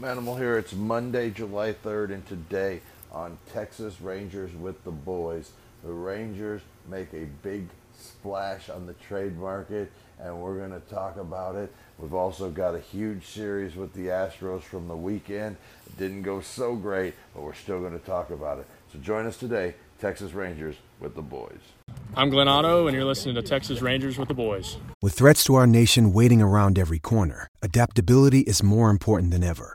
Manimal here. It's Monday, July 3rd, and today on Texas Rangers with the Boys, the Rangers make a big splash on the trade market, and we're going to talk about it. We've also got a huge series with the Astros from the weekend. It didn't go so great, but we're still going to talk about it. So join us today, Texas Rangers with the Boys. I'm Glenn Otto, and you're listening to Texas Rangers with the Boys. With threats to our nation waiting around every corner, adaptability is more important than ever.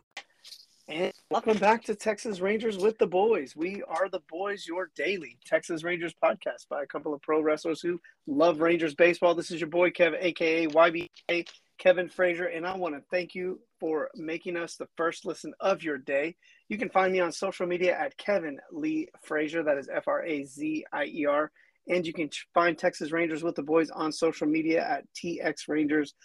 And welcome back to Texas Rangers with the Boys. We are the Boys, your daily Texas Rangers podcast by a couple of pro wrestlers who love Rangers baseball. This is your boy Kevin, aka YBA Kevin Frazier, and I want to thank you for making us the first listen of your day. You can find me on social media at Kevin Lee Frazier. That is F R A Z I E R. And you can find Texas Rangers with the Boys on social media at TX Rangers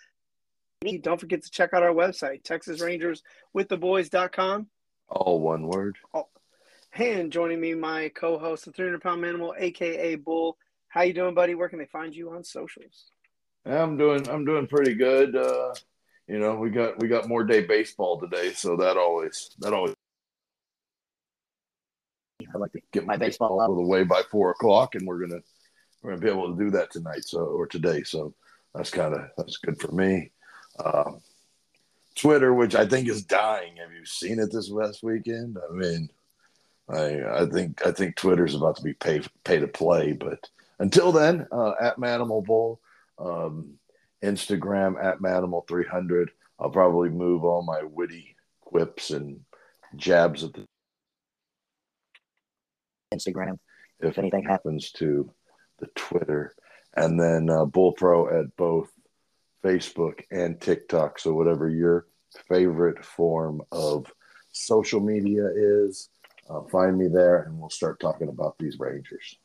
don't forget to check out our website, TexasRangersWithTheBoys.com. All one word. Oh. And joining me, my co-host, the 300 pound animal, aka Bull. How you doing, buddy? Where can they find you on socials? I'm doing I'm doing pretty good. Uh, you know, we got we got more day baseball today, so that always that always I like to get my baseball out of the way by four o'clock, and we're gonna we're gonna be able to do that tonight, so or today. So that's kind of that's good for me. Um, Twitter, which I think is dying. Have you seen it this last weekend? I mean, I I think I think Twitter's about to be pay pay to play, but until then, uh, at Manimal Bull, um, Instagram at Manimal three hundred. I'll probably move all my witty quips and jabs at the Instagram if anything happens to the Twitter, and then uh, Bull Pro at both Facebook, and TikTok. So, whatever your favorite form of social media is, uh, find me there and we'll start talking about these Rangers.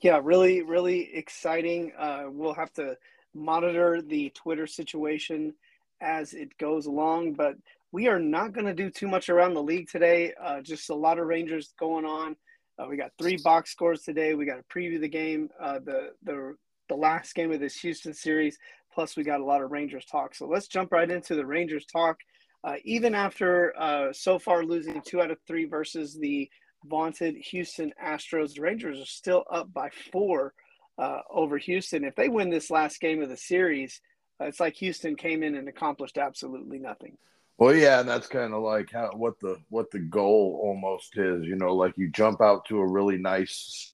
Yeah, really, really exciting. Uh, we'll have to monitor the Twitter situation as it goes along, but we are not going to do too much around the league today. Uh, just a lot of Rangers going on. Uh, we got three box scores today. We got to preview the game, uh, the the the last game of this Houston series. Plus, we got a lot of Rangers talk. So let's jump right into the Rangers talk. Uh, even after uh, so far losing two out of three versus the vaunted Houston Astros, the Rangers are still up by four uh, over Houston. If they win this last game of the series, uh, it's like Houston came in and accomplished absolutely nothing. Well, yeah, and that's kind of like how what the what the goal almost is. You know, like you jump out to a really nice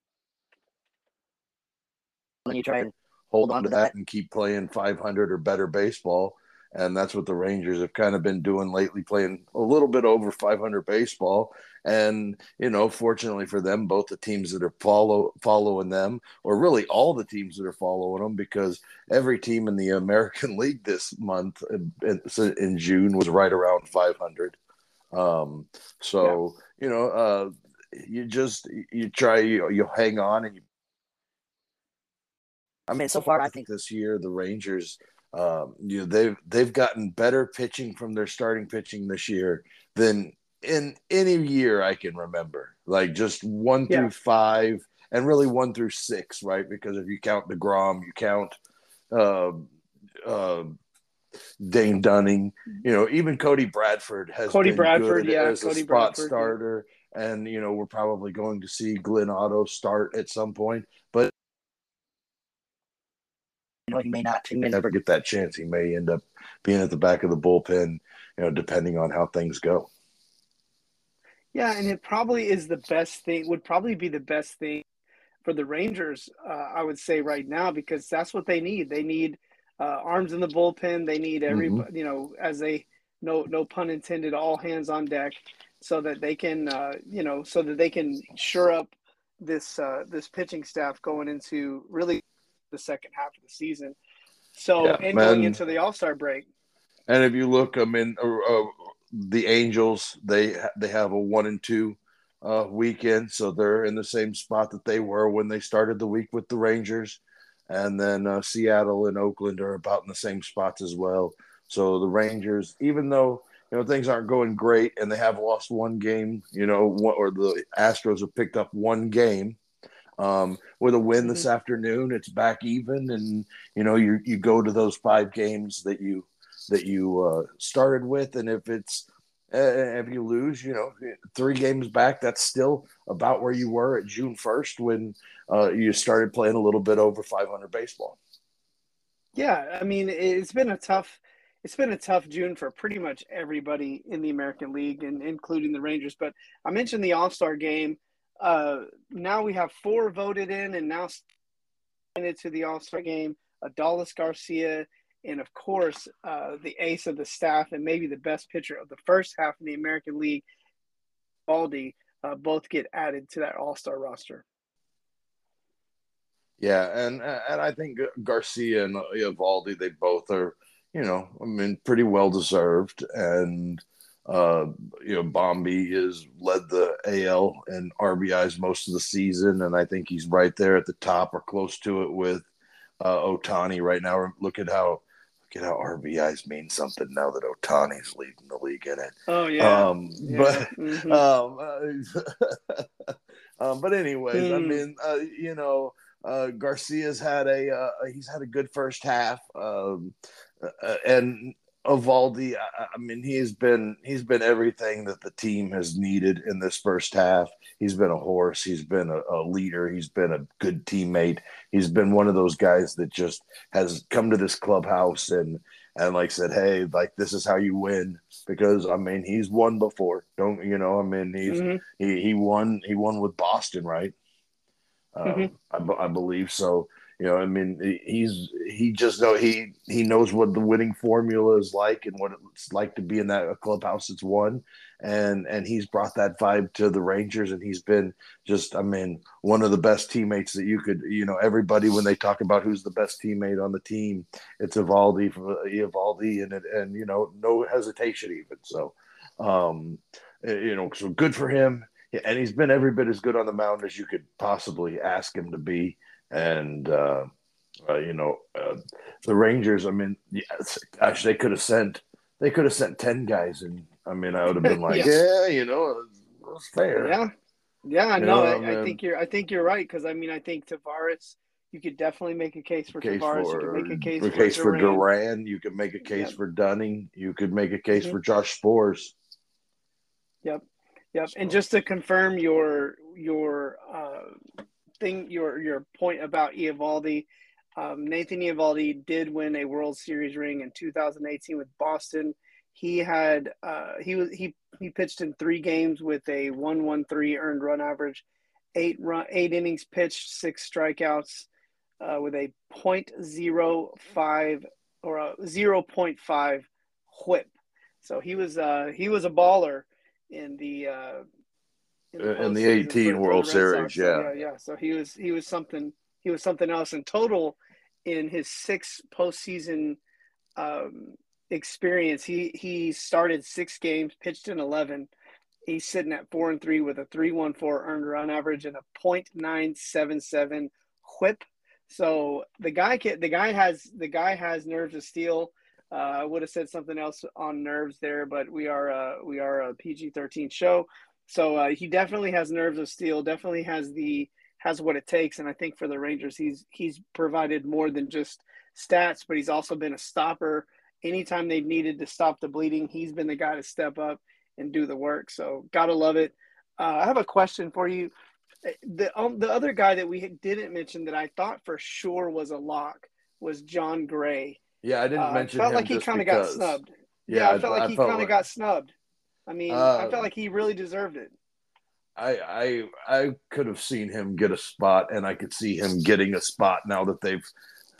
and you try and hold on to that and keep playing 500 or better baseball. And that's what the Rangers have kind of been doing lately, playing a little bit over 500 baseball. And you know, fortunately for them, both the teams that are follow following them, or really all the teams that are following them, because every team in the American League this month in, in June was right around 500. Um, so yeah. you know, uh, you just you try you you hang on and you I mean, so far, I think this year the Rangers, um, you know, they've they've gotten better pitching from their starting pitching this year than in any year I can remember. Like just one yeah. through five, and really one through six, right? Because if you count Degrom, you count uh, uh, Dane Dunning. You know, even Cody Bradford has Cody Bradford, yeah, as Cody a spot Bradford, starter. And you know, we're probably going to see Glenn Otto start at some point, but know, he may not. He may never get that chance. He may end up being at the back of the bullpen, you know, depending on how things go. Yeah, and it probably is the best thing. Would probably be the best thing for the Rangers, uh, I would say right now, because that's what they need. They need uh, arms in the bullpen. They need every, mm-hmm. you know, as they no no pun intended, all hands on deck, so that they can, uh, you know, so that they can shore up this uh, this pitching staff going into really the second half of the season. So, yeah, and going into the All Star break. And if you look, I mean, uh, uh, the Angels they they have a one and two uh, weekend, so they're in the same spot that they were when they started the week with the Rangers, and then uh, Seattle and Oakland are about in the same spots as well. So the Rangers, even though you know things aren't going great and they have lost one game, you know, or the Astros have picked up one game. Um, with a win this afternoon, it's back even, and you know you you go to those five games that you that you uh, started with, and if it's uh, if you lose, you know, three games back, that's still about where you were at June first when uh, you started playing a little bit over 500 baseball. Yeah, I mean, it's been a tough it's been a tough June for pretty much everybody in the American League, and including the Rangers. But I mentioned the All Star game. Uh, now we have four voted in, and now into the All Star game. Adolis Garcia, and of course, uh, the ace of the staff, and maybe the best pitcher of the first half in the American League, Baldy, uh, both get added to that All Star roster. Yeah, and and I think Garcia and Eovaldi, they both are you know, I mean, pretty well deserved. And, uh, you know, Bombi has led the AL and RBIs most of the season. And I think he's right there at the top or close to it with uh, Ohtani right now. Look at how. Look at how RBIs mean something now that Ohtani's leading the league in it. Oh yeah, um, yeah. but mm-hmm. um, uh, um, but anyways, mm. I mean, uh, you know, uh, Garcia's had a uh, he's had a good first half. Um, uh, and Eovaldi, I, I, mean, he's been he's been everything that the team has needed in this first half. He's been a horse. He's been a, a, leader. He's been a good teammate. He's been one of those guys that just has come to this clubhouse and and like said, hey, like this is how you win because I mean he's won before. Don't you know? I mean he's mm-hmm. he he won he won with Boston, right? Uh, mm-hmm. I, I believe so. You know, I mean, he's he just know he he knows what the winning formula is like and what it's like to be in that clubhouse that's won, and and he's brought that vibe to the Rangers, and he's been just, I mean, one of the best teammates that you could, you know, everybody when they talk about who's the best teammate on the team, it's Eovaldi, Eovaldi, and and you know, no hesitation even. So, um, eh, you know, so good for him. And he's been every bit as good on the mound as you could possibly ask him to be and uh, uh, you know uh, the Rangers. I mean, yeah, gosh, they could have sent they could have sent ten guys, and I mean, I would have been like, yeah. yeah, you know, it's fair. Yeah, yeah, you no, I, I, think you're I think you're right because I mean, I think Taveras. You could definitely make a case for case Taveras. For, you could make a case, for, case for Duran. Duran. You could make a case yep. for Dunning. You could make a case mm-hmm. for Josh Sborz. Yep, yep. So. And just to confirm your your uh, thing your your point about Eovaldi. Um, Nathan Eovaldi did win a World Series ring in 2018 with Boston. He had uh, he was he he pitched in three games with a 1.13 earned run average, eight run eight innings pitched, six strikeouts, uh, with a .05 or a 0.5 WHIP. So he was uh, he was a baller in the uh, in the, in the 18 World Series. Yeah. So, yeah, yeah. So he was he was something he was something else in total in his six postseason um, experience. He he started six games, pitched in 11. He's sitting at four and three with a 3.14 earned run average and a .977 WHIP. So the guy can, the guy has the guy has nerves of steel. Uh, I would have said something else on nerves there, but we are uh, we are a PG thirteen show. So uh, he definitely has nerves of steel. Definitely has the has what it takes. And I think for the Rangers, he's he's provided more than just stats, but he's also been a stopper. Anytime they've needed to stop the bleeding, he's been the guy to step up and do the work. So gotta love it. Uh, I have a question for you. The um, the other guy that we didn't mention that I thought for sure was a lock was Jon Gray. Yeah, I didn't uh, mention. Felt like he kind of got snubbed. Yeah, yeah I, I felt like I he kind of got snubbed. I mean, uh, I felt like he really deserved it. I I I could have seen him get a spot, and I could see him getting a spot now that they've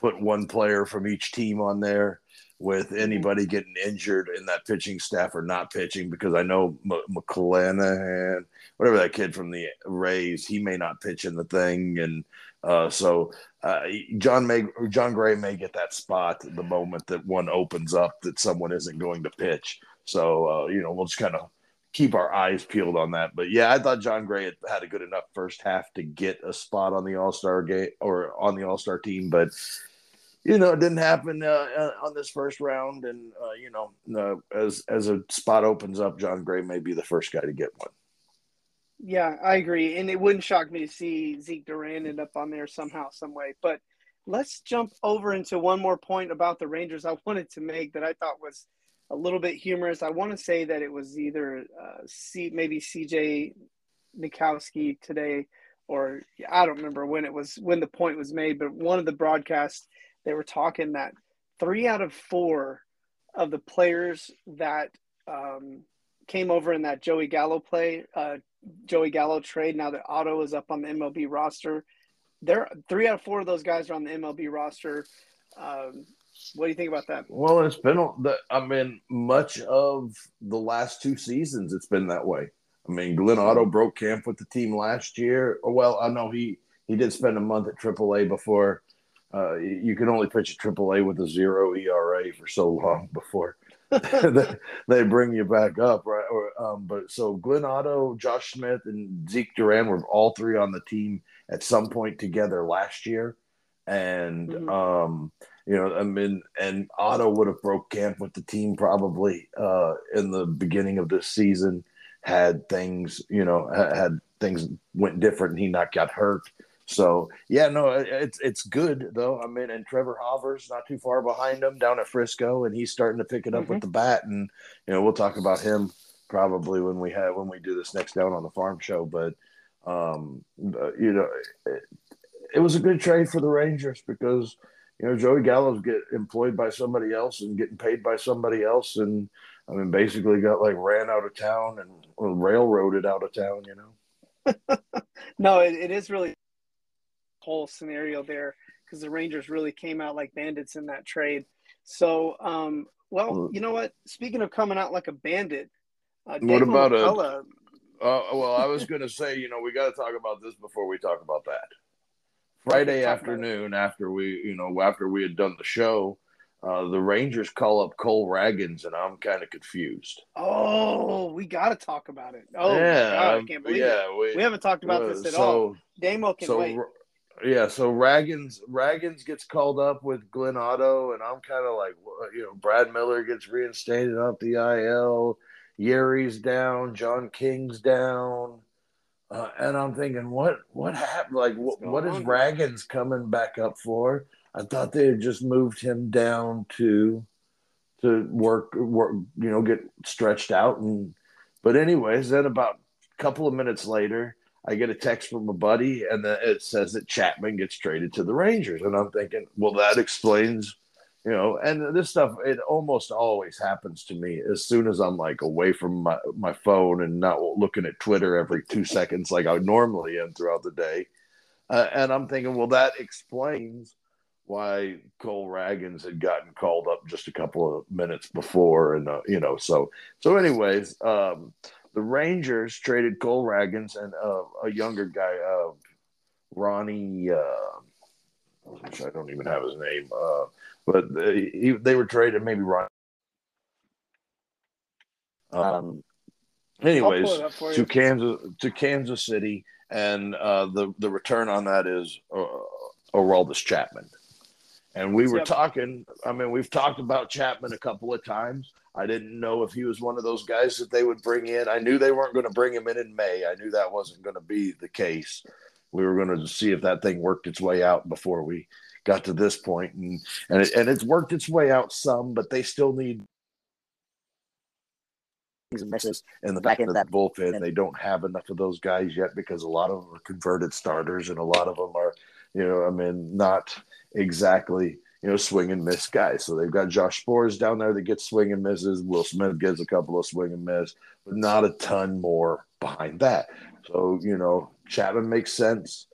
put one player from each team on there. With mm-hmm. anybody getting injured in that pitching staff or not pitching, because I know M- McClanahan, whatever that kid from the Rays, he may not pitch in the thing, and uh, so uh, Jon may Jon Gray may get that spot the moment that one opens up that someone isn't going to pitch. So uh, you know we'll just kind of keep our eyes peeled on that. But yeah, I thought Jon Gray had, a good enough first half to get a spot on the All Star game or on the All Star team, but you know, it didn't happen uh, uh, on this first round. And uh, you know, uh, as as a spot opens up, Jon Gray may be the first guy to get one. Yeah, I agree, and it wouldn't shock me to see Zeke Duran end up on there somehow, some way. But let's jump over into one more point about the Rangers I wanted to make that I thought was a little bit humorous. I want to say that it was either uh, C, maybe CJ Nitkowski today, or I don't remember when it was when the point was made, but one of the broadcasts they were talking that three out of four of the players that um, came over in that Joey Gallo play, uh, Joey Gallo trade. Now that Otto is up on the MLB roster, there three out of four of those guys are on the MLB roster. Um, what do you think about that? Well, it's been the. I mean, much of the last two seasons, it's been that way. I mean, Glenn Otto broke camp with the team last year. Well, I know he he did spend a month at AAA before. Uh, you can only pitch at AAA with a zero ERA for so long before they bring you back up, right? Or, um, but so Glenn Otto, Josh Smith, and Zeke Duran were all three on the team at some point together last year, and mm-hmm. um, you know, I mean, and Otto would have broke camp with the team probably uh, in the beginning of this season had things, you know, had things went different and he not got hurt. So yeah, no, it's it's good though. I mean, and Trevor Hauver's not too far behind him down at Frisco, and he's starting to pick it up mm-hmm. with the bat. And you know, we'll talk about him probably when we have when we do this next down on the farm show. But um, you know, it, it was a good trade for the Rangers because you know Joey Gallo's get employed by somebody else and getting paid by somebody else, and I mean basically got like ran out of town and railroaded out of town. You know. no, it, it is really whole scenario there because the Rangers really came out like bandits in that trade. So, um, well, mm. you know what? Speaking of coming out like a bandit, uh, what about McCullough, a? Uh, well, I was going to say, you know, we got to talk about this before we talk about that. Friday afternoon, after we, you know, after we had done the show, uh, the Rangers call up Cole Ragans, and I'm kind of confused. Oh, we got to talk about it. Oh, yeah, God, I can't believe yeah, it. We, we haven't talked about uh, this at so, all. Damo can so, wait yeah, so Ragans Ragans gets called up with Glenn Otto, and I'm kind of like, you know, Brad Miller gets reinstated off the IL, Yeri's down, John King's down, and I'm thinking, what what happened? Like, what, what is Ragans coming back up for? I thought they had just moved him down to to work work, you know, get stretched out, and but anyways, then about a couple of minutes later I get a text from a buddy, and it says that Chapman gets traded to the Rangers, and I'm thinking, well, that explains, you know. And this stuff, it almost always happens to me as soon as I'm like away from my, my phone and not looking at Twitter every two seconds like I normally am throughout the day. Uh, and I'm thinking, well, that explains why Cole Ragans had gotten called up just a couple of minutes before, and uh, you know, so so. Anyways, um, the Rangers traded Cole Ragans and uh, a younger guy, uh, Ronnie. Uh, I don't even have his name, uh, but they, he, they were traded. Maybe right. Um, anyways, to Kansas to Kansas City, and uh, the the return on that is uh, Aroldis Chapman. And we were talking. I mean, we've talked about Chapman a couple of times. I didn't know if he was one of those guys that they would bring in. I knew they weren't going to bring him in in May. I knew that wasn't going to be the case. We were going to see if that thing worked its way out before we got to this point, and and it, and it's worked its way out some, but they still need misses in the back end of that bullpen. They don't have enough of those guys yet because a lot of them are converted starters, and a lot of them are, you know, I mean, not exactly you know, swing and miss guys. So they've got Josh Sborz down there that gets swing and misses. Will Smith gets a couple of swing and miss, but not a ton more behind that. So, you know, Chapman makes sense.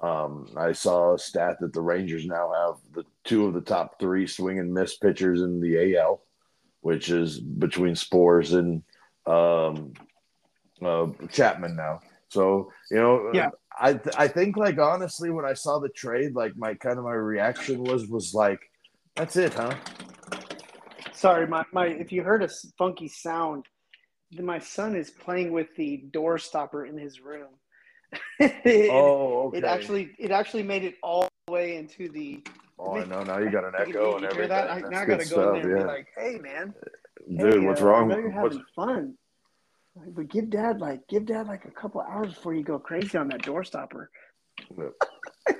Um, I saw a stat that the Rangers now have the two of the top three swing and miss pitchers in the AL, which is between Sborz and um, uh, Chapman now. So, you know, yeah. I th- I think like honestly when I saw the trade, like my kind of my reaction was was like, that's it, huh? Sorry, my, my if you heard a funky sound, my son is playing with the door stopper in his room. it, Oh, okay. it actually it actually made it all the way into the. Oh, I know. Now you got an echo you and hear everything. that? I, now I gotta go in stuff. there and Yeah, be like, "Hey, man, dude, hey, what's uh, wrong? I know you're What's, fun, Like, but give dad like give dad like a couple hours before you go crazy on that door stopper."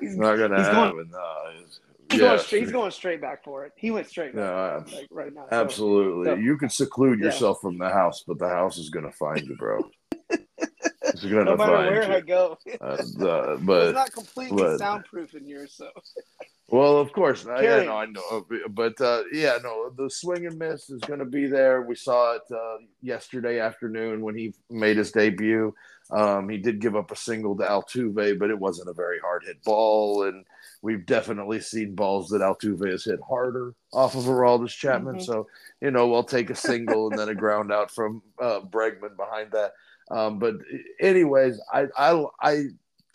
he's, not gonna he's going- No, it's- he's, yeah, going straight, he's going straight back for it. He went straight No, it, like right now. Absolutely. so- you can seclude Yeah. yourself from the house, but the house is gonna find you, bro. It's gonna no matter find where you. I go, Uh, the- it's not completely but- soundproof in here. So well, of course, I, I know, I know, but uh, yeah, no, the swing and miss is going to be there. We saw it uh, yesterday afternoon when he made his debut. Um, he did give up a single to Altuve, but it wasn't a very hard hit ball, and we've definitely seen balls that Altuve has hit harder off of Aroldis Chapman. Mhm. So you know, we'll take a single and then a ground out from uh, Bregman behind that. Um, but anyways, I I I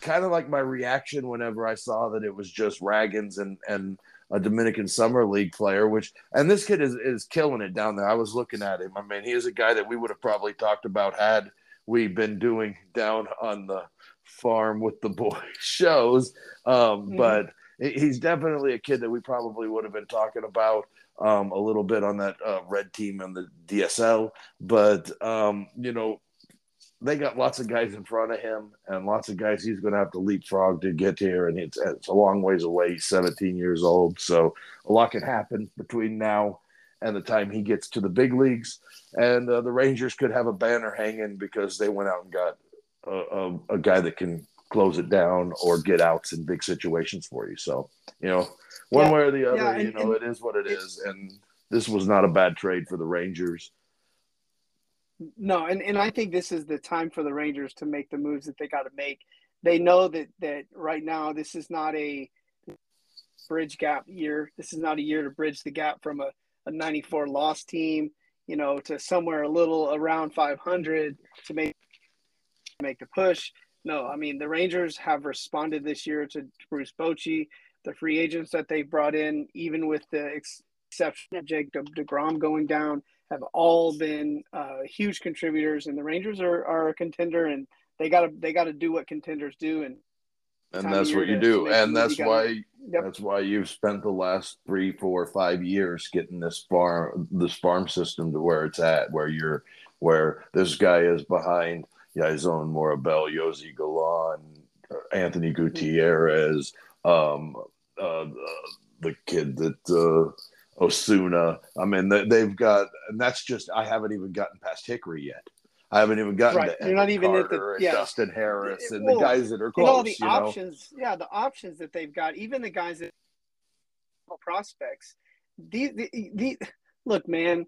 kind of like my reaction whenever I saw that it was just Ragans and and a Dominican Summer League player, which and this kid is is killing it down there. I was looking at him. I mean, he is a guy that we would have probably talked about had we been doing down on the farm with the boy shows. Um, Mhm. But he's definitely a kid that we probably would have been talking about um, a little bit on that uh, red team and the DSL. But um, you know, they got lots of guys in front of him and lots of guys he's going to have to leapfrog to get here. And it's, it's a long ways away. He's 17 years old. So a lot can happen between now and the time he gets to the big leagues. And uh, the Rangers could have a banner hanging because they went out and got a, a, a guy that can close it down or get outs in big situations for you. So, you know, one Yeah. way or the other, Yeah, you know, and it is what it- is. And this was not a bad trade for the Rangers. No, and, and I think this is the time for the Rangers to make the moves that they got to make. They know that that right now this is not a bridge gap year. This is not a year to bridge the gap from a, a 94 loss team, you know, to somewhere a little around 500 to make make the push. No, I mean the Rangers have responded this year to Bruce Bochy, the free agents that they brought in, even with the ex- exception of Jacob Degrom going down have all been uh, huge contributors, and the Rangers are, are a contender, and they got to they got to do what contenders do, and And that's what you do. And that's gotta- why Yep. that's why you've spent the last three, four, five years getting this farm this farm system to where it's at, where you're where this guy is behind Yeison Morrobel, Yosi Galan, Anthony Gutierrez, um, uh, the kid that uh, Osuna. I mean, they, they've got, and that's just I haven't even gotten past Hickory yet. I haven't even gotten Right. to You're not even at the- and yeah. Dustin Harris and Well, the guys that are close. all the you know? options, yeah, the options that they've got, even the guys that prospects. The, the, the look, man,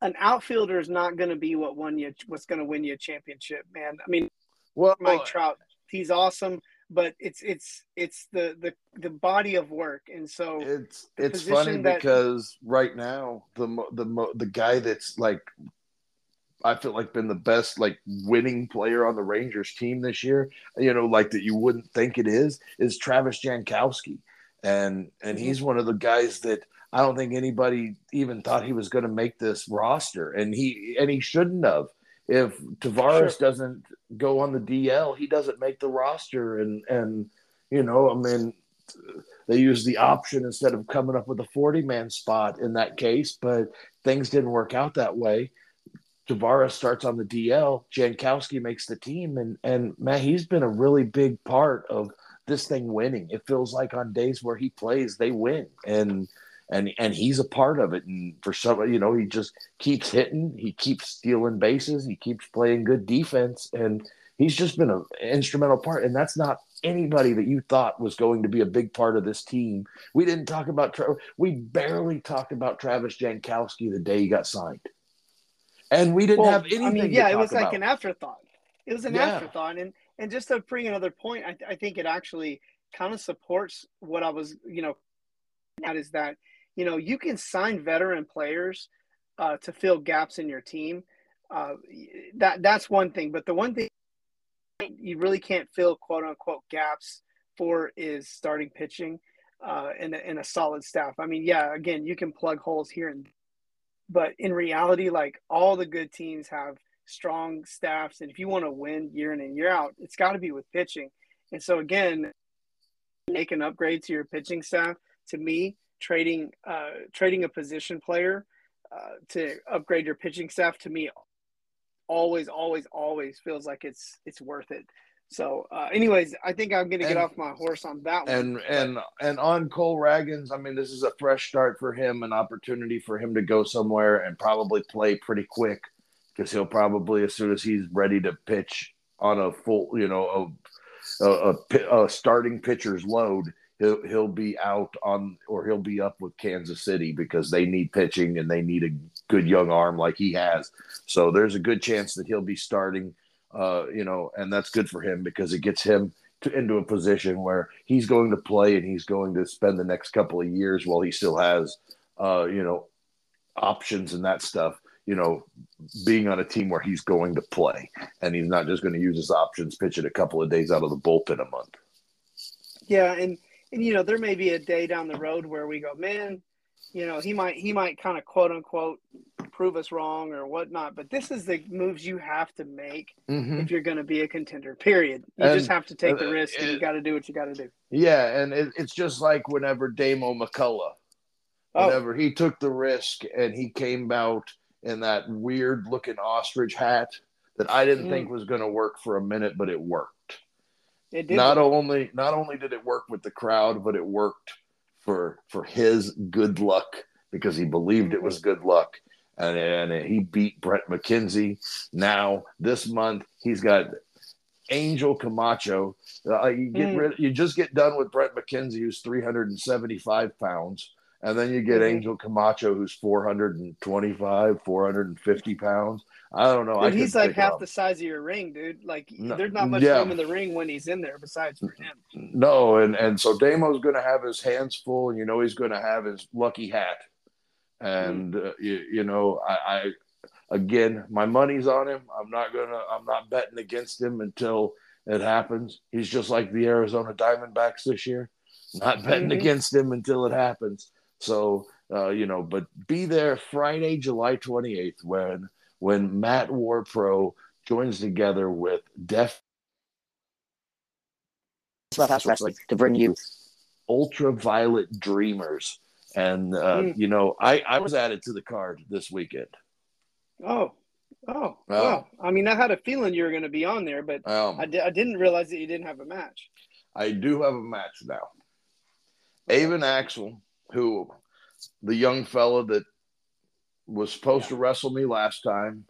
an outfielder is not going to be what won you, what's going to win you a championship, man. I mean, Well, Mike Trout, he's awesome, but it's it's it's the the the body of work, and so it's it's funny that- because right now the the the guy that's like I feel like been the best like winning player on the Rangers team this year, you know, like that you wouldn't think it is, is Travis Jankowski. And and he's one of the guys that I don't think anybody even thought he was going to make this roster and he and he shouldn't have. If Taveras Sure. doesn't go on the DL, he doesn't make the roster and and you know, I mean they used the option instead of coming up with a 40 man spot in that case, but things didn't work out that way. Taveras starts on the DL, Jankowski makes the team, and and man, he's been a really big part of this thing winning. It feels like on days where he plays, they win, and and and he's a part of it. And for some, you know, he just keeps hitting, he keeps stealing bases, he keeps playing good defense, and he's just been an instrumental part. And that's not anybody that you thought was going to be a big part of this team. We didn't talk about Tra- we barely talked about Travis Jankowski the day he got signed. And we didn't Well, have anything. I mean, yeah, it was like about. an afterthought. It was an Yeah. afterthought, and and just to bring another point, I, I think it actually kind of supports what I was, you know, that is that you know you can sign veteran players uh, to fill gaps in your team. Uh, that that's one thing, but the one thing you really can't fill quote unquote gaps for is starting pitching uh, and a solid staff. I mean, yeah, again, you can plug holes here and but in reality, like all the good teams have strong staffs, and if you want to win year in and year out, it's got to be with pitching. And so again, make an upgrade to your pitching staff. To me, trading uh, trading a position player uh, to upgrade your pitching staff to me always, always, always feels like it's it's worth it. So, uh, anyways, I think I'm going to get And- off my horse on that one. and and and on Cole Ragans, I mean, this is a fresh start for him, an opportunity for him to go somewhere and probably play pretty quick because he'll probably as soon as he's ready to pitch on a full, you know, a a, a, a starting pitcher's load, he'll he'll be out on or he'll be up with Kansas City because they need pitching and they need a good young arm like he has. So there's a good chance that he'll be starting. Uh, you know, and that's good for him because it gets him to, into a position where he's going to play and he's going to spend the next couple of years while he still has, uh, you know, options and that stuff. You know, being on a team where he's going to play and he's not just going to use his options, pitch it a couple of days out of the bullpen a month. Yeah, and and you know there may be a day down the road where we go, man, you know he might he might kind of quote unquote prove us wrong or whatnot. But this is the moves you have to make Mm-hmm. if you're going to be a contender. Period. You And, just have to take the risk, and you got to do what you got to do. Yeah, and it, it's just like whenever Damo McCullough, Oh, whenever he took the risk and he came out in that weird looking ostrich hat that I didn't Mm. think was going to work for a minute, but it worked. It did. not work. only not only did it work with the crowd, but it worked for for his good luck because he believed it was good luck, and and he beat Brett McKenzie. Now this month he's got Angel Camacho. Uh, you get Mm. rid, you just get done with Brett McKenzie, who's three hundred and seventy five pounds. And then you get. Angel Camacho, who's 425, 450 pounds. I don't know. I he's like half up. the size of your ring, dude. Like No, there's not much yeah. room in the ring when he's in there besides for him. No, and and so Damo's going to have his hands full, and you know he's going to have his lucky hat, and uh, you, you know I, I again my money's on him. I'm not gonna I'm not betting against him until it happens. He's just like the Arizona Diamondbacks this year, not betting Mhm. against him until it happens. So uh, you know, but be there Friday, July 28th when when Matt Warpro joins together with Def Clubhouse Wrestling to bring you ultraviolet dreamers and uh, Mm. you know I, I was added to the card this weekend Oh, oh, Oh. wow. I mean, I had a feeling you were going to be on there, but um, I, di- I didn't realize that you didn't have a match. I do have a match now Avon Axel who the young fella that was supposed to wrestle me last time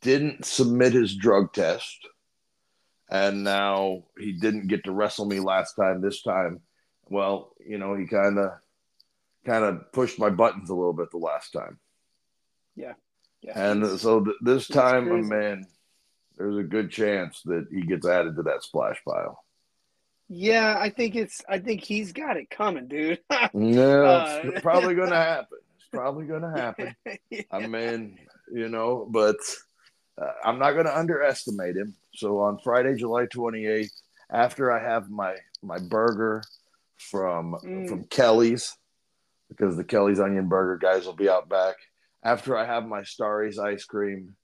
didn't submit his drug test and now he didn't get to wrestle me last time this time. Well you know he kind of kind of pushed my buttons a little bit the last time. Yeah, yeah. And so th- this time, man, there's a good chance that he gets added to that splash pile. Yeah, I think it's. I think he's got it coming, dude. No, Uh, it's probably going to happen. It's probably going to happen. I mean, you know, but uh, I'm not going to underestimate him. So on Friday, July 28th, after I have my my burger from Mm. from Kelly's, because the Kelly's onion burger guys will be out back. After I have my Starry's ice cream,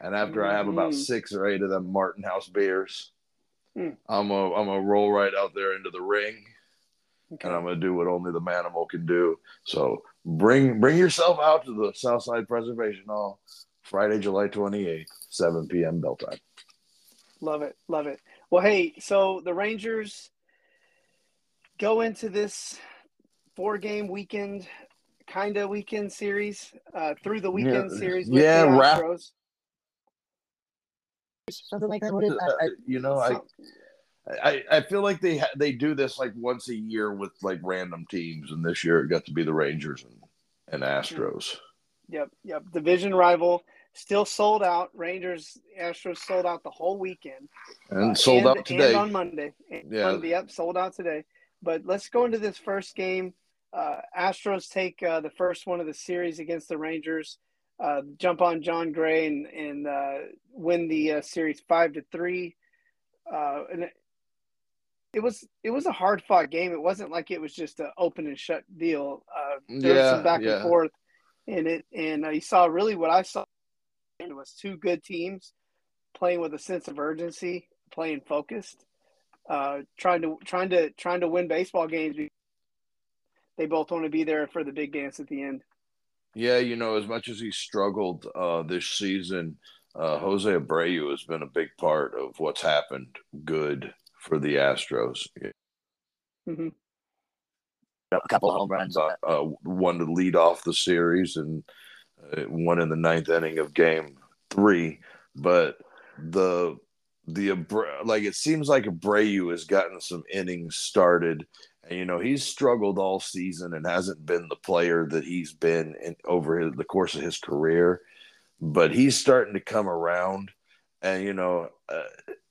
and after I have about Mhm. six or eight of them Martin House beers, Mm. I'm a I'm gonna roll right out there into the ring Okay. and I'm gonna do what only the manimal can do. So bring bring yourself out to the Southside Preservation Hall, Friday, July 28th, 7 p.m. bell time. Love it. Love it. Well, hey, so the Rangers go into this four game weekend, kind of weekend series, uh, through the weekend Yeah. series with Yeah, the wrap- Astros. Something like that. What is that? I- you know, I, I I feel like they ha- they do this like once a year with like random teams, and this year it got to be the Rangers and, and Astros. Yep, yep. Division rival, still sold out. Rangers, Astros sold out the whole weekend. And Uh, sold and- out today. And on Monday. And Yeah. Monday, yep, sold out today. But let's go into this first game. Uh, Astros take uh, the first one of the series against the Rangers. Uh, jump on Jon Gray and and uh, win the uh, series five to three. Uh, and it, it was it was a hard fought game. It wasn't like it was just an open and shut deal. Uh, there was Yeah, some back yeah. and forth in it, and uh, you saw really what I saw with was two good teams playing with a sense of urgency, playing focused, uh, trying to trying to trying to win baseball games. They both want to be there for the big dance at the end. Yeah, you know, as much as he struggled uh, this season, uh, Jose Abreu has been a big part of what's happened good for the Astros. Mm-hmm. A couple of home runs. Uh, uh, one to lead off the series and uh, one in the ninth inning of game three. But the the like it seems like Abreu has gotten some innings started and, you know, he's struggled all season and hasn't been the player that he's been in, over his, the course of his career. But he's starting to come around. And, you know, uh,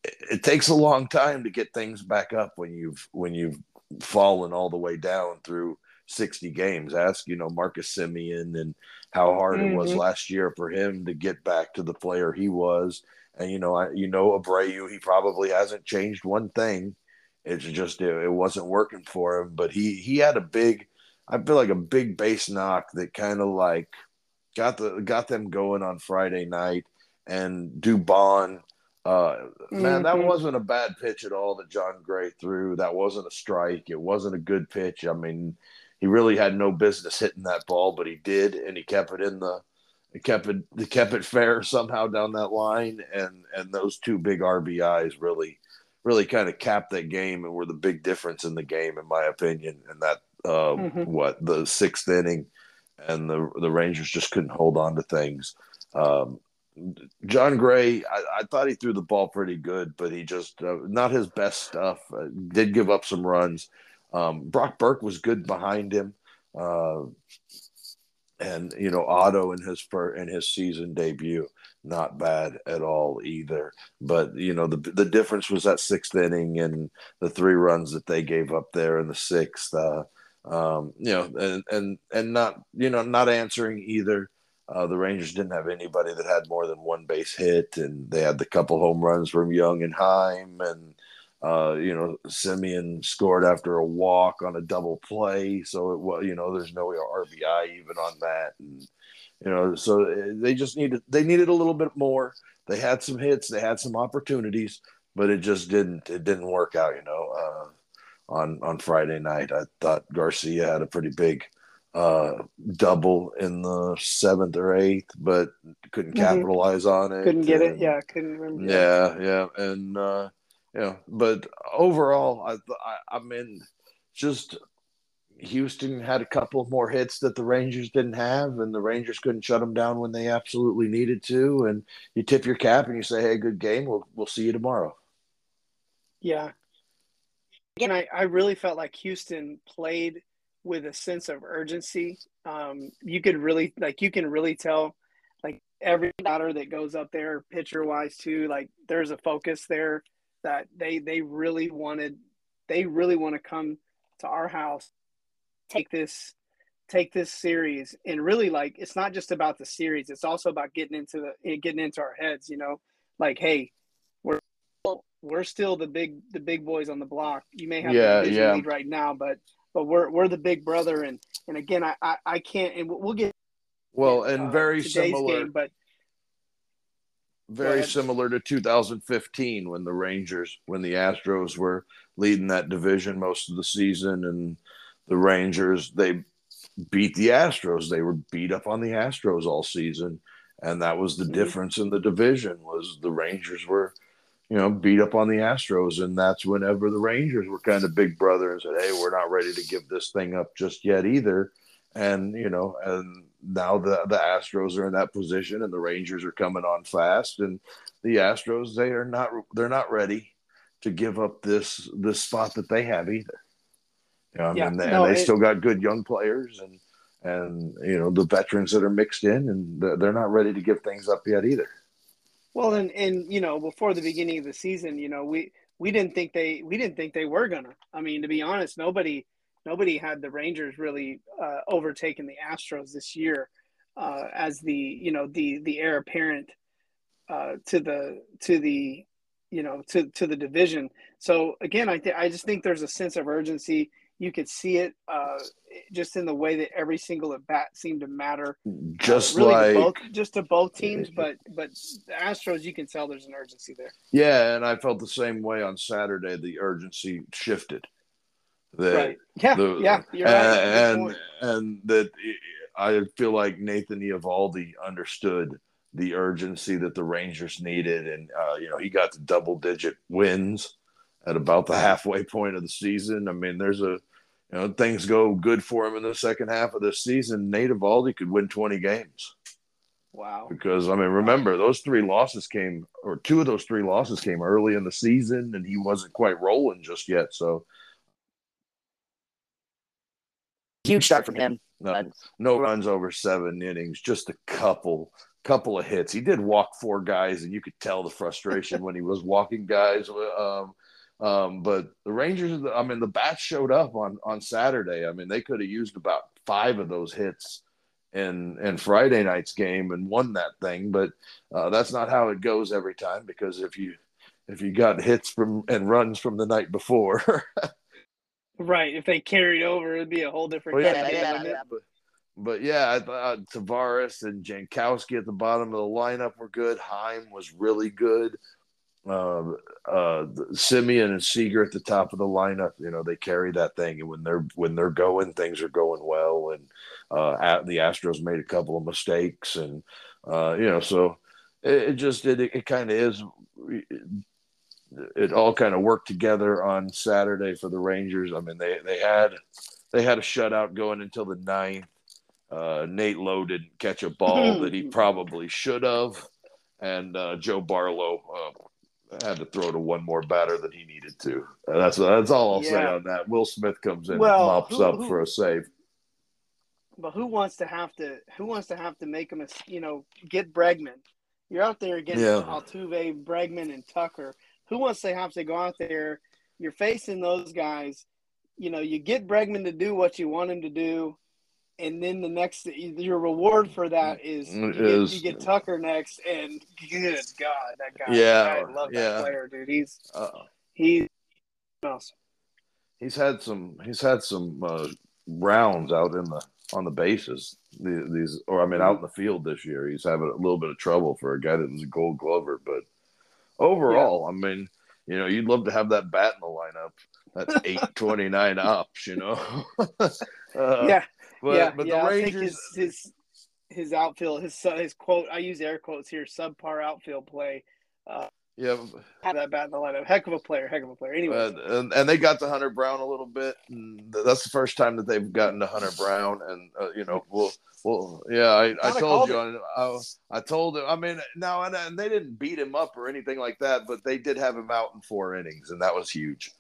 it, it takes a long time to get things back up when you've when you've fallen all the way down through 60 games. Ask, you know, Marcus Semien and how hard mm-hmm. it was mm-hmm. last year for him to get back to the player he was. And you know, I, you know, Abreu, he probably hasn't changed one thing it's just it, it wasn't working for him. But he he had a big, I feel like a big base knock that kind of like got the got them going on Friday night. And Dubon, uh, man, that mm-hmm. wasn't a bad pitch at all that Jon Gray threw. That wasn't a strike. It wasn't a good pitch. I mean, he really had no business hitting that ball, but he did, and he kept it in the. He kept it. He kept it fair somehow down that line, and and those two big RBIs really really kind of capped that game and were the big difference in the game, in my opinion. And that uh, mm-hmm. what the sixth inning, and the the Rangers just couldn't hold on to things. Um, Jon Gray, I, I, thought he threw the ball pretty good, but he just uh, not his best stuff. Uh, did give up some runs. Um, Brock Burke was good behind him, uh, and you know Otto in his in his season debut not bad at all either. But you know, the the difference was that sixth inning and the three runs that they gave up there in the sixth. Uh, um, you know, and and and not you know not answering either. Uh, the Rangers didn't have anybody that had more than one base hit, and they had the couple home runs from Young and Heim, and uh, you know Semien scored after a walk on a double play, so it was you know there's no RBI even on that, and you know, so uh, they just needed they needed a little bit more. They had some hits, they had some opportunities, but it just didn't it didn't work out. You know, uh, on on Friday night, I thought Garcia had a pretty big uh, double in the seventh or eighth, but couldn't mm-hmm. capitalize on it. Couldn't get and, it. Yeah, couldn't remember. Yeah, yeah, and uh, yeah, but overall, I I, I mean, just Houston had a couple more hits that the Rangers didn't have, and the Rangers couldn't shut them down when they absolutely needed to. And you tip your cap and you say, "Hey, good game. We'll we'll see you tomorrow." Yeah. Again, I, I really felt like Houston played with a sense of urgency. Um, you could really like you can really tell like every batter that goes up there, pitcher wise too. Like there's a focus there that they they really wanted. They really want to come to our house take this take this series and really like it's not just about the series it's also about getting into the eh, getting into our heads you know like hey we're we're still the big the big boys on the block you may have yeah, the yeah. lead right now but but we're we're the big brother and and again i i, I can't and we'll get well and uh, very similar game, but very similar to 2015 when the rangers when the astros were leading that division most of the season and the Rangers, they beat the Astros. They were beat up on the Astros all season, and that was the mm-hmm. difference in the division. Was the Rangers were, you know, beat up on the Astros, and that's whenever the Rangers were kind of big brother and said, "Hey, we're not ready to give this thing up just yet either." And you know, and now the the Astros are in that position, and the Rangers are coming on fast, and the Astros they are not they're not ready to give up this this spot that they have either. Um, yeah, and, they, no, and they it, still got good young players and and you know the veterans that are mixed in, and they're not ready to give things up yet either. Well, and and you know before the beginning of the season, you know we we didn't think they we didn't think they were gonna. I mean, to be honest, nobody nobody had the Rangers really uh, overtaking the Astros this year uh, as the you know the the heir apparent uh, to the to the you know to to the division. So again, I th- I just think there's a sense of urgency You could see it uh, just in the way that every single at bat seemed to matter. Just really like to both, just to both teams, but but the Astros, you can tell there's an urgency there. yeah, and I felt the same way on Saturday. The urgency shifted. That right? Yeah, the- yeah. You're right. And and that I feel like Nathan Eovaldi understood the urgency that the Rangers needed, and uh, you know he got to double digit wins at about the halfway point of the season. I mean, there's a you know things go good for him in the second half of the season. Nate Eovaldi could win 20 games Wow. because I mean, remember those three losses came, or two of those three losses came early in the season, and he wasn't quite rolling just yet. So Huge start from him. no, no runs over seven innings, just a couple couple of hits. He did walk four guys, and you could tell the frustration when he was walking guys. Um, um, but the Rangers, I mean, the bats showed up on on Saturday. I mean, they could have used about five of those hits in in Friday night's game and won that thing. But uh, that's not how it goes every time because if you if you got hits from and runs from the night before, Right. If they carried over, it'd be a whole different. Well, kind yeah, yeah, yeah. but but yeah, I thought Taveras and Jankowski at the bottom of the lineup were good. Heim was really good. Uh, uh, Semien and Seager at the top of the lineup. You know, they carry that thing, and when they're when they're going, things are going well. And uh, at, the Astros made a couple of mistakes, and uh, you know, so it, it just it, it kind of is. It all kind of worked together on Saturday for the Rangers. I mean, they they had they had a shutout going until the ninth. Uh, Nate Lowe didn't catch a ball that he probably should have, and uh, Joe Barlow uh, had to throw to one more batter than he needed to. That's that's all I'll say on that. Will Smith comes in Well, and mops who- up who- for a save. But who wants to have to? Who wants to have to make them? You know, get Bregman. You're out there against Yeah. Altuve, Bregman, and Tucker. Who wants to have to go out there? You're facing those guys. You know, you get Bregman to do what you want him to do, and then the next your reward for that is you, Is- get, you get Tucker next. And good God, that guy! Yeah, I love yeah. that player, dude. He's Uh, he's awesome. he's had some he's had some uh, rounds out in the on the bases these or I mean out in the field this year. He's having a little bit of trouble for a guy that was a Gold Glover, but overall, I mean, you know, you'd love to have that bat in the lineup. That's eight twenty nine ops, you know. uh, yeah, but, yeah, but the I'll Rangers, his his his outfield, his his quote. I use air quotes here. Subpar outfield play. Yeah, that bat in the lineup. Heck of a player. Heck of a player. Anyway, Uh, and, and they got to Hunter Brown a little bit. And that's the first time that they've gotten to Hunter Brown. And uh, you know, well, well, yeah, I, I told you, I, I told him. I mean, now and, and they didn't beat him up or anything like that, but they did have him out in four innings, and that was huge.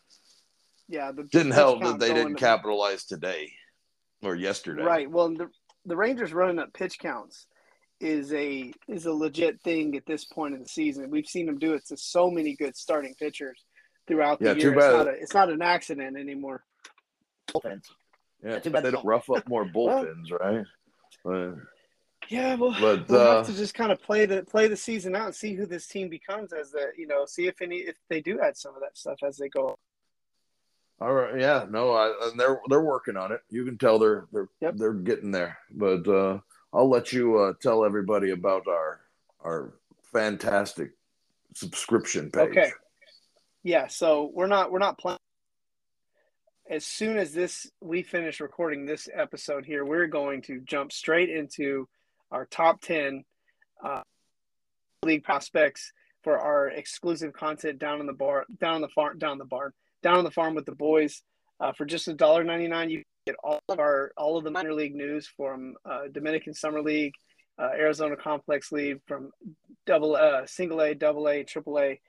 yeah, the Didn't help that they didn't to- capitalize today or yesterday. Right. Well, the the Rangers running up pitch counts is a is a legit thing at this point in the season. We've seen them do it to so many good starting pitchers throughout the Yeah, too year. It's not, a, it's not an accident anymore. bullpens. Yeah, Too bad they they don't rough up more bullpens, right? Uh, Yeah, well, But, we'll uh, have to just kind of play the play the season out and see who this team becomes as the you know see if any if they do add some of that stuff as they go. All right, yeah, no, I, and they're they're working on it. You can tell they're they're Yep. they're getting there. But uh, I'll let you uh, tell everybody about our our fantastic subscription page. Okay. Yeah, so we're not we're not playing. As soon as this we finish recording this episode here, we're going to jump straight into our top ten uh, league prospects for our exclusive content down in the bar, down on the farm, down the barn, down on the farm with the boys. Uh, for just a dollar ninety nine, you get all of our all of the minor league news from uh, Dominican Summer League, uh, Arizona Complex League, from double uh, single A, double A, triple A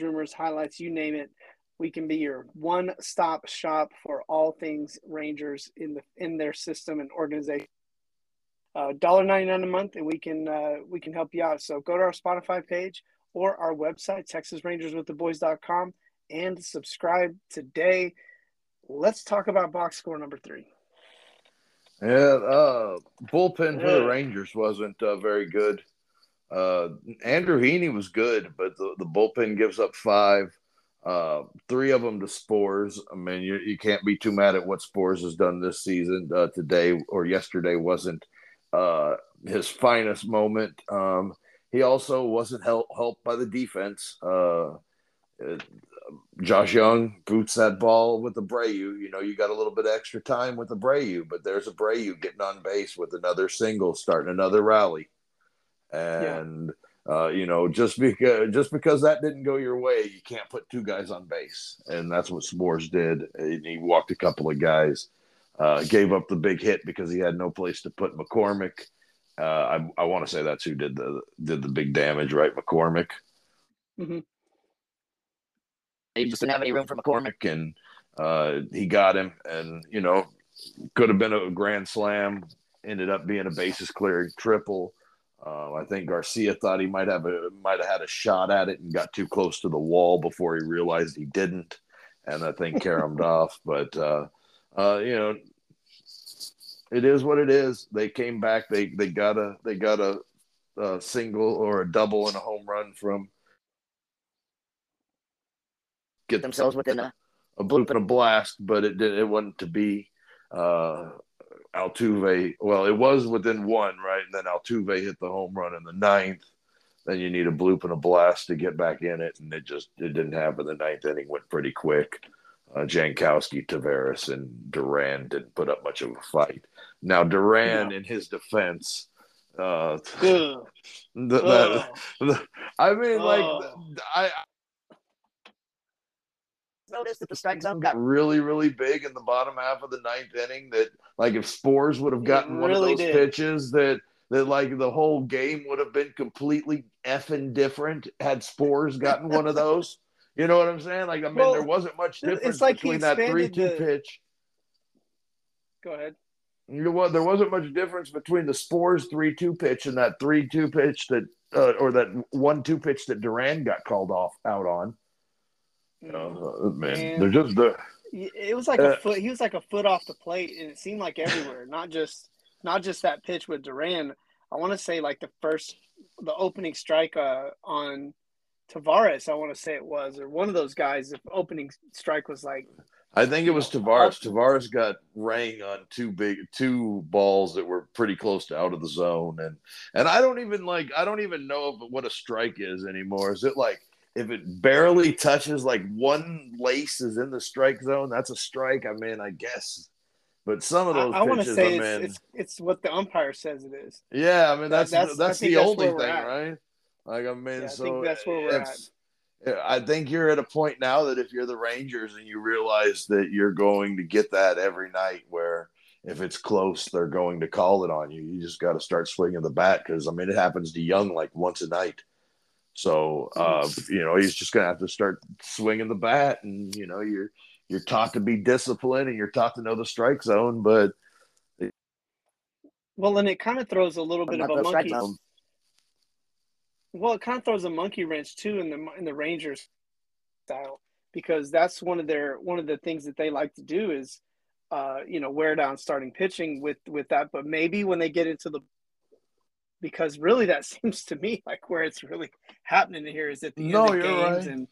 rumors, highlights, you name it. We can be your one-stop shop for all things Rangers in the in their system and organization. Uh, $1.99 a month, and we can uh, we can help you out. So go to our Spotify page or our website, TexasRangersWithTheBoys.com, and subscribe today. Let's talk about box score number three. Yeah, uh, bullpen for the Rangers wasn't uh, very good. Uh, Andrew Heaney was good, but the, the bullpen gives up five. Uh, three of them to Sborz. I mean, you, you can't be too mad at what Sborz has done this season. Uh, today or yesterday wasn't uh, his finest moment. Um, he also wasn't help, helped by the defense. Uh, Josh Jung boots that ball with Abreu. You know, you got a little bit extra time with Abreu, but there's Abreu getting on base with another single, starting another rally. And yeah. uh, you know, just because just because that didn't go your way, you can't put two guys on base, and that's what Sborz did. And he walked a couple of guys, uh, gave up the big hit because he had no place to put McCormick. Uh, I, I want to say that's who did the did the big damage, right? McCormick. Mm-hmm. He just didn't have any room for McCormick, and uh, he got him, and you know, could have been a grand slam. Ended up being a bases clearing triple. Uh, I think Garcia thought he might have a might have had a shot at it and got too close to the wall before he realized he didn't, and I think caromed off. But uh, uh, you know, it is what it is. They came back. They they got a they got a, a single or a double and a home run from get themselves within a, a bloop and a blast, but it did it wasn't to be. Uh, Altuve, well, it was within one, right? And then Altuve hit the home run in the ninth. Then you need a bloop and a blast to get back in it, and it just it didn't happen. The ninth inning went pretty quick. Uh, Jankowski, Taveras, and Duran didn't put up much of a fight. Now Duran, yeah. in his defense, uh, the, the, the, I mean, like I noticed that the strike zone got really, really big in the bottom half of the ninth inning. That like if Sborz would have gotten really one of those did. pitches that that like the whole game would have been completely effing different had Sborz gotten one of those. You know what I'm saying? Like I mean, well, there wasn't much difference like between that three-two the... pitch. Go ahead. You know what? There wasn't much difference between the Sborz three-two pitch and that three-two pitch that, uh, or that one-two pitch that Duran got called off out on. Uh, man, they're just the. It was like uh, a foot. He was like a foot off the plate, and it seemed like everywhere. not just not just that pitch with Duran. I want to say like the first, the opening strike uh, on Taveras. I want to say it was, or one of those guys. The opening strike was like. I think it was Taveras. Tavares got rang on two big two balls that were pretty close to out of the zone, and and I don't even like I don't even know if, what a strike is anymore. Is it like if it barely touches like one lace is in the strike zone, that's a strike. I mean, I guess. But some of those I, I want to say it's, it's, it's what the umpire says it is. Yeah, I mean that's that, that's, that's the only thing, at. right? Like I mean, yeah, so I that's where we're at. I think you're at a point now that if you're the Rangers and you realize that you're going to get that every night, where if it's close, they're going to call it on you. You just got to start swinging the bat because I mean it happens to Jung like once a night. So uh, you know he's just gonna have to start swinging the bat, and you know you're you're taught to be disciplined and you're taught to know the strike zone, but well, and it kind of throws a little bit of a monkey. Well, it kind of throws a monkey wrench too in the in the Rangers style because that's one of their one of the things that they like to do is uh, you know wear down starting pitching with with that. But maybe when they get into the because really that seems to me like where it's really happening here is at the no, end of games right. and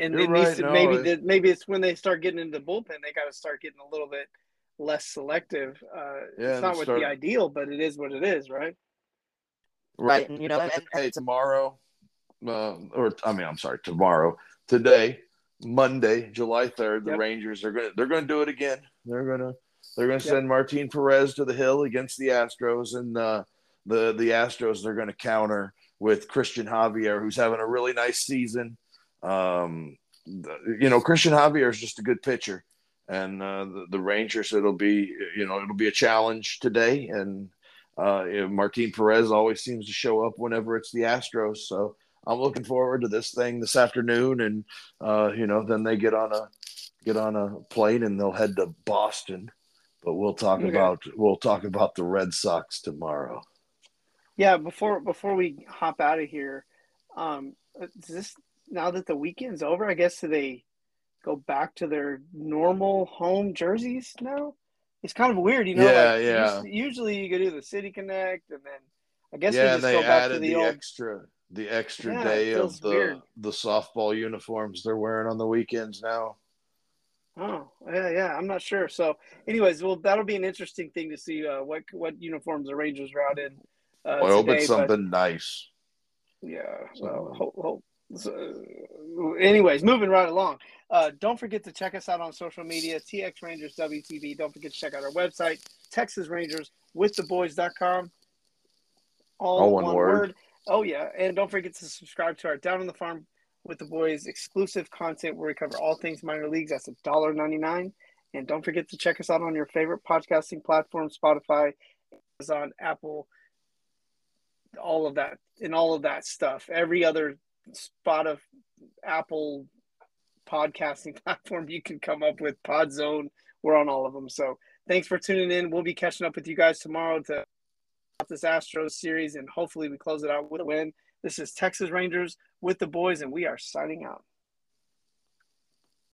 and you're it needs right. to no, maybe that maybe it's when they start getting into the bullpen they got to start getting a little bit less selective. Uh, yeah, it's not what start... the ideal, but it is what it is, right? Right. You know, and, hey, tomorrow, uh, or I mean, I'm sorry, tomorrow, today, Monday, July 3rd, the yep. Rangers are gonna they're gonna do it again. They're gonna they're gonna send yep. Martin Perez to the hill against the Astros, and uh, the the Astros they're going to counter with Cristian Javier, who's having a really nice season. Um, you know, Cristian Javier is just a good pitcher, and uh, the, the, Rangers it'll be you know it'll be a challenge today, and uh, you know, Martin Perez always seems to show up whenever it's the Astros, so. I'm looking forward to this thing this afternoon, and uh, you know, then they get on a get on a plane and they'll head to Boston. But we'll talk okay. about we'll talk about the Red Sox tomorrow. Yeah, before before we hop out of here, um, is this now that the weekend's over? I guess do they go back to their normal home jerseys now? It's kind of weird, you know. Yeah, like, yeah. Usually, you go do the City Connect, and then I guess yeah, they just go back to the, the old... extra. the extra Yeah, day of the weird. the softball uniforms they're wearing on the weekends now. Oh, yeah, yeah. I'm not sure. So, anyways, well, that'll be an interesting thing to see uh, what what uniforms the Rangers are out in. Uh, I hope today, it's but- something nice. Yeah. So- Well, hope, hope. So, anyways, moving right along. Uh, don't forget to check us out on social media, TX Rangers WTV. Don't forget to check out our website, Texas Rangers with the boys.com. All, All one, one word. word. Oh, yeah. And don't forget to subscribe to our Down on the Farm with the Boys exclusive content where we cover all things minor leagues. That's $1.99. And don't forget to check us out on your favorite podcasting platform, Spotify, Amazon, Apple, all of that, and all of that stuff. Every other spot of Apple podcasting platform you can come up with, Podzone, we're on all of them. So thanks for tuning in. We'll be catching up with you guys tomorrow to this Astros series, and hopefully we close it out with a win. This is Texas Rangers with the boys, and we are signing out.